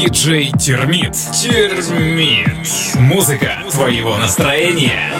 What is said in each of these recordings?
Диджей Термит. Термит. Музыка твоего настроения.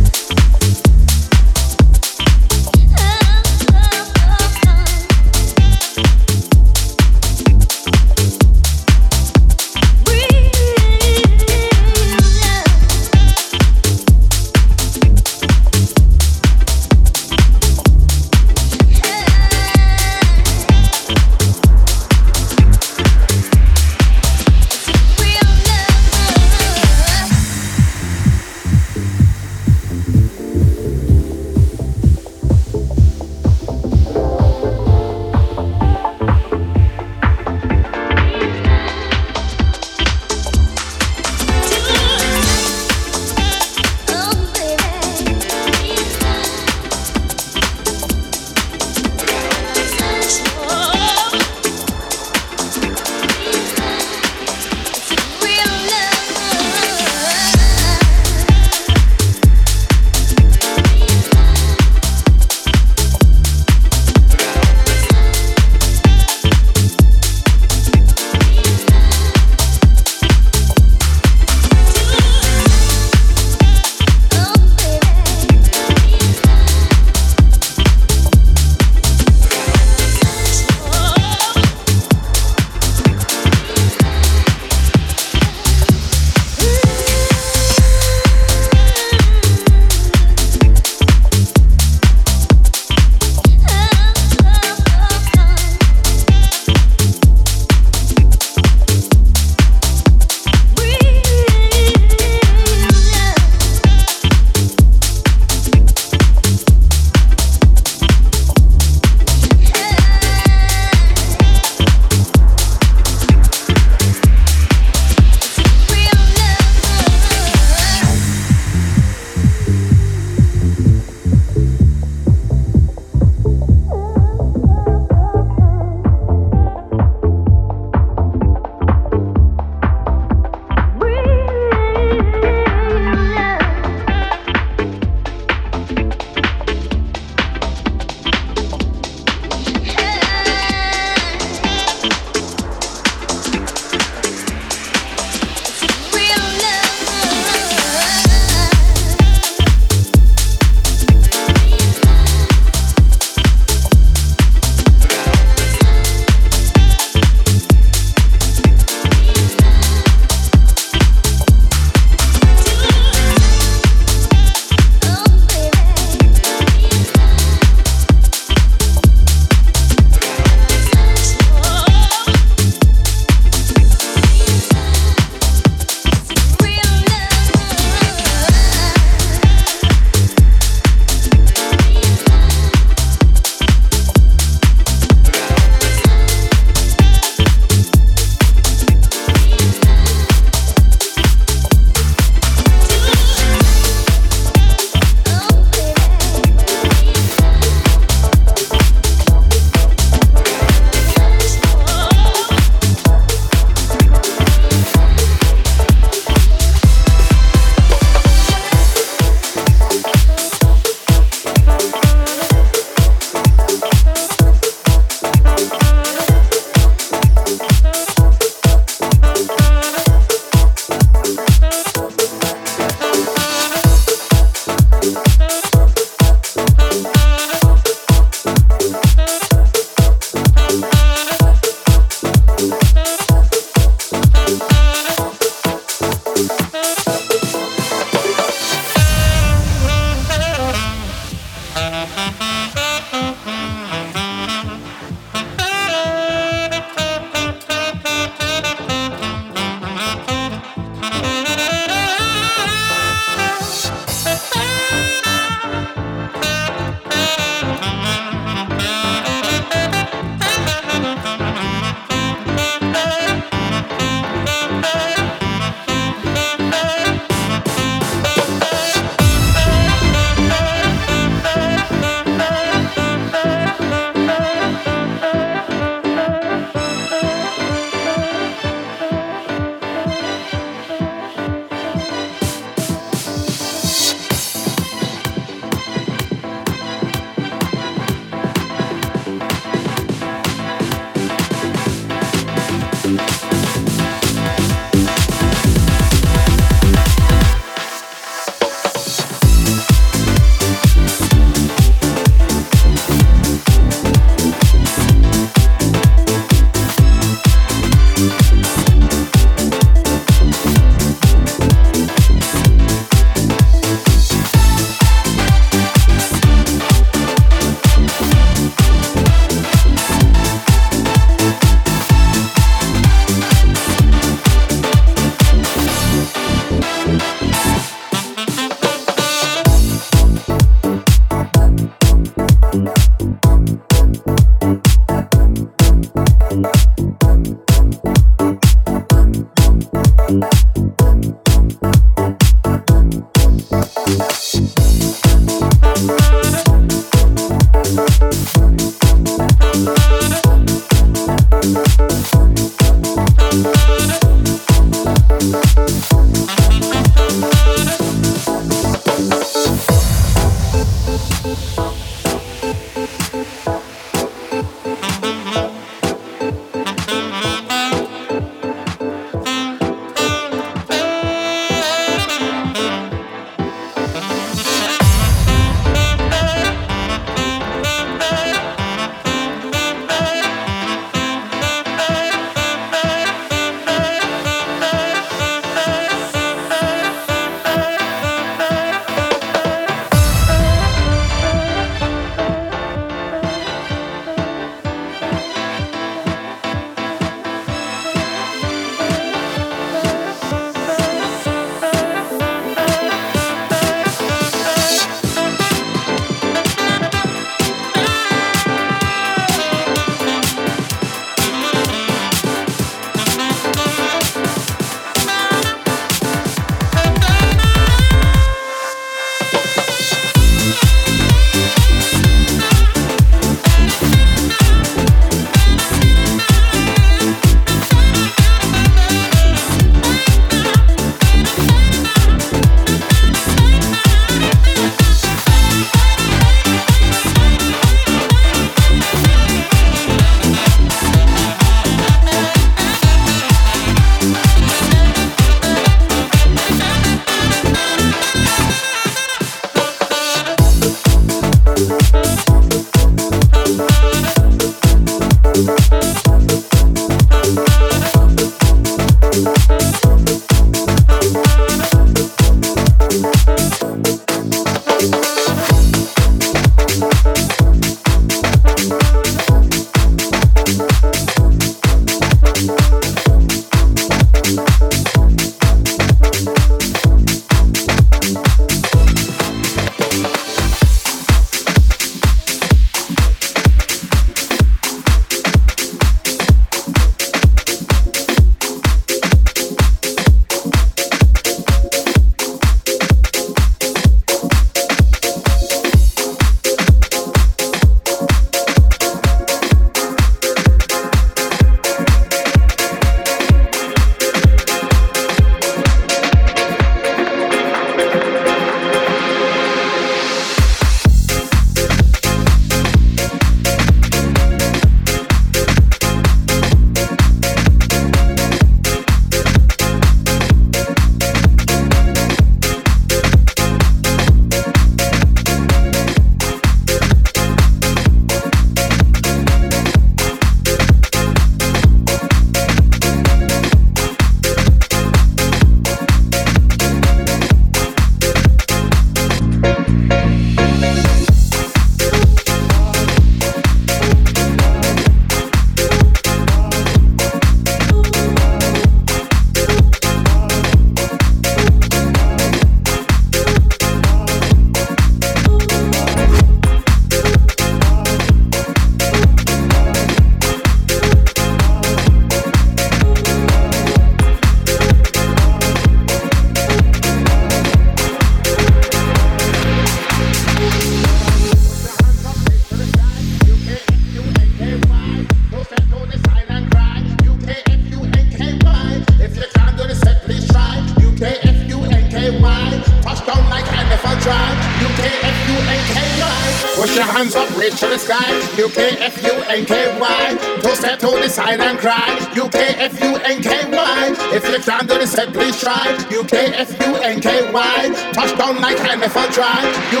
To the sky. U K F U N K Y. Toast that to the side and cry. U K F U N K Y. If you can't do the set, please try. U K F U N K Y. Touchdown like I never try. U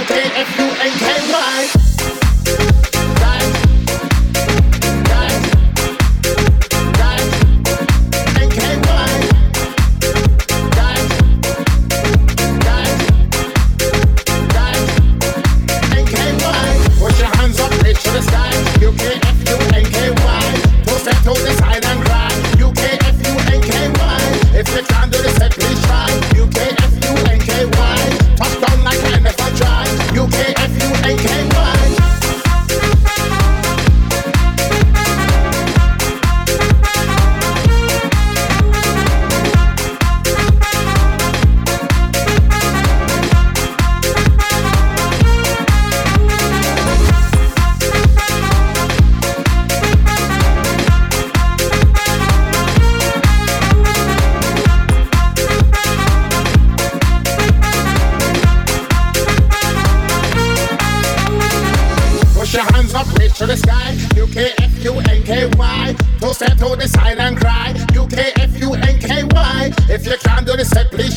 up, reach to the sky. UKFUNKY. Two step to the side and cry. UKFUNKY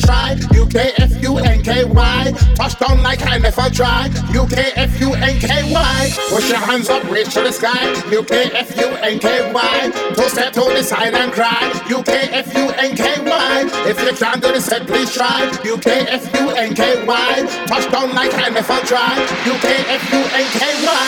try. U-K-F-U-N-K-Y. Touchdown like I never try. U-K-F-U-N-K-Y. Push your hands up, reach to the sky. U-K-F-U-N-K-Y. Don't step to the side and cry. U-K-F-U-N-K-Y. If you can't do this, set, please try. U-K-F-U-N-K-Y. Touchdown like I never tried. U-K-F-U-N-K-Y.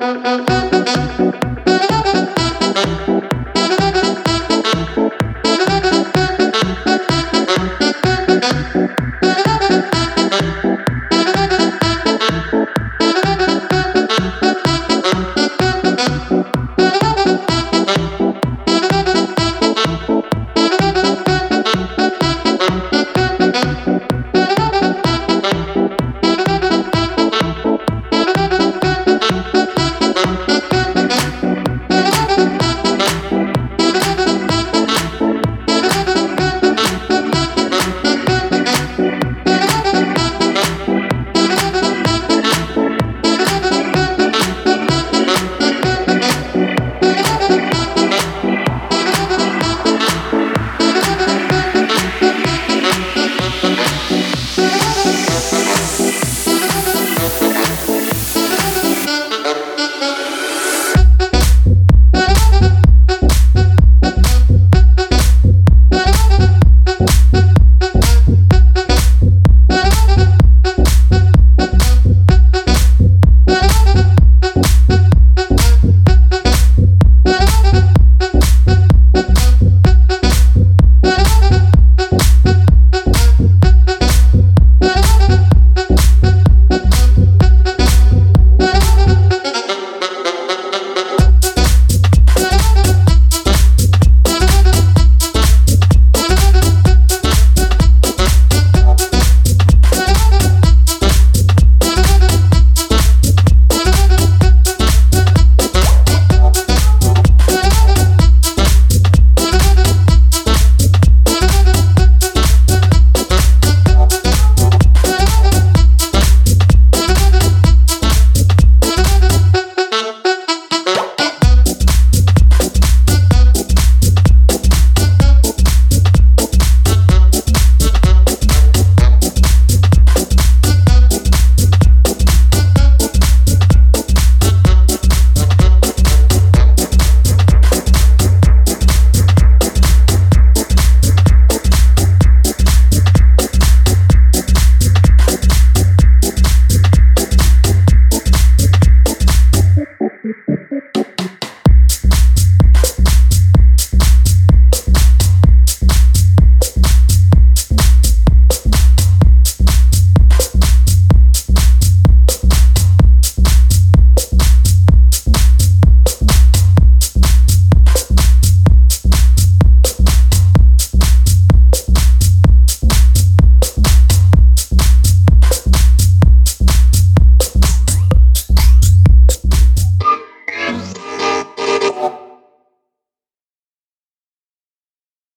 Müzik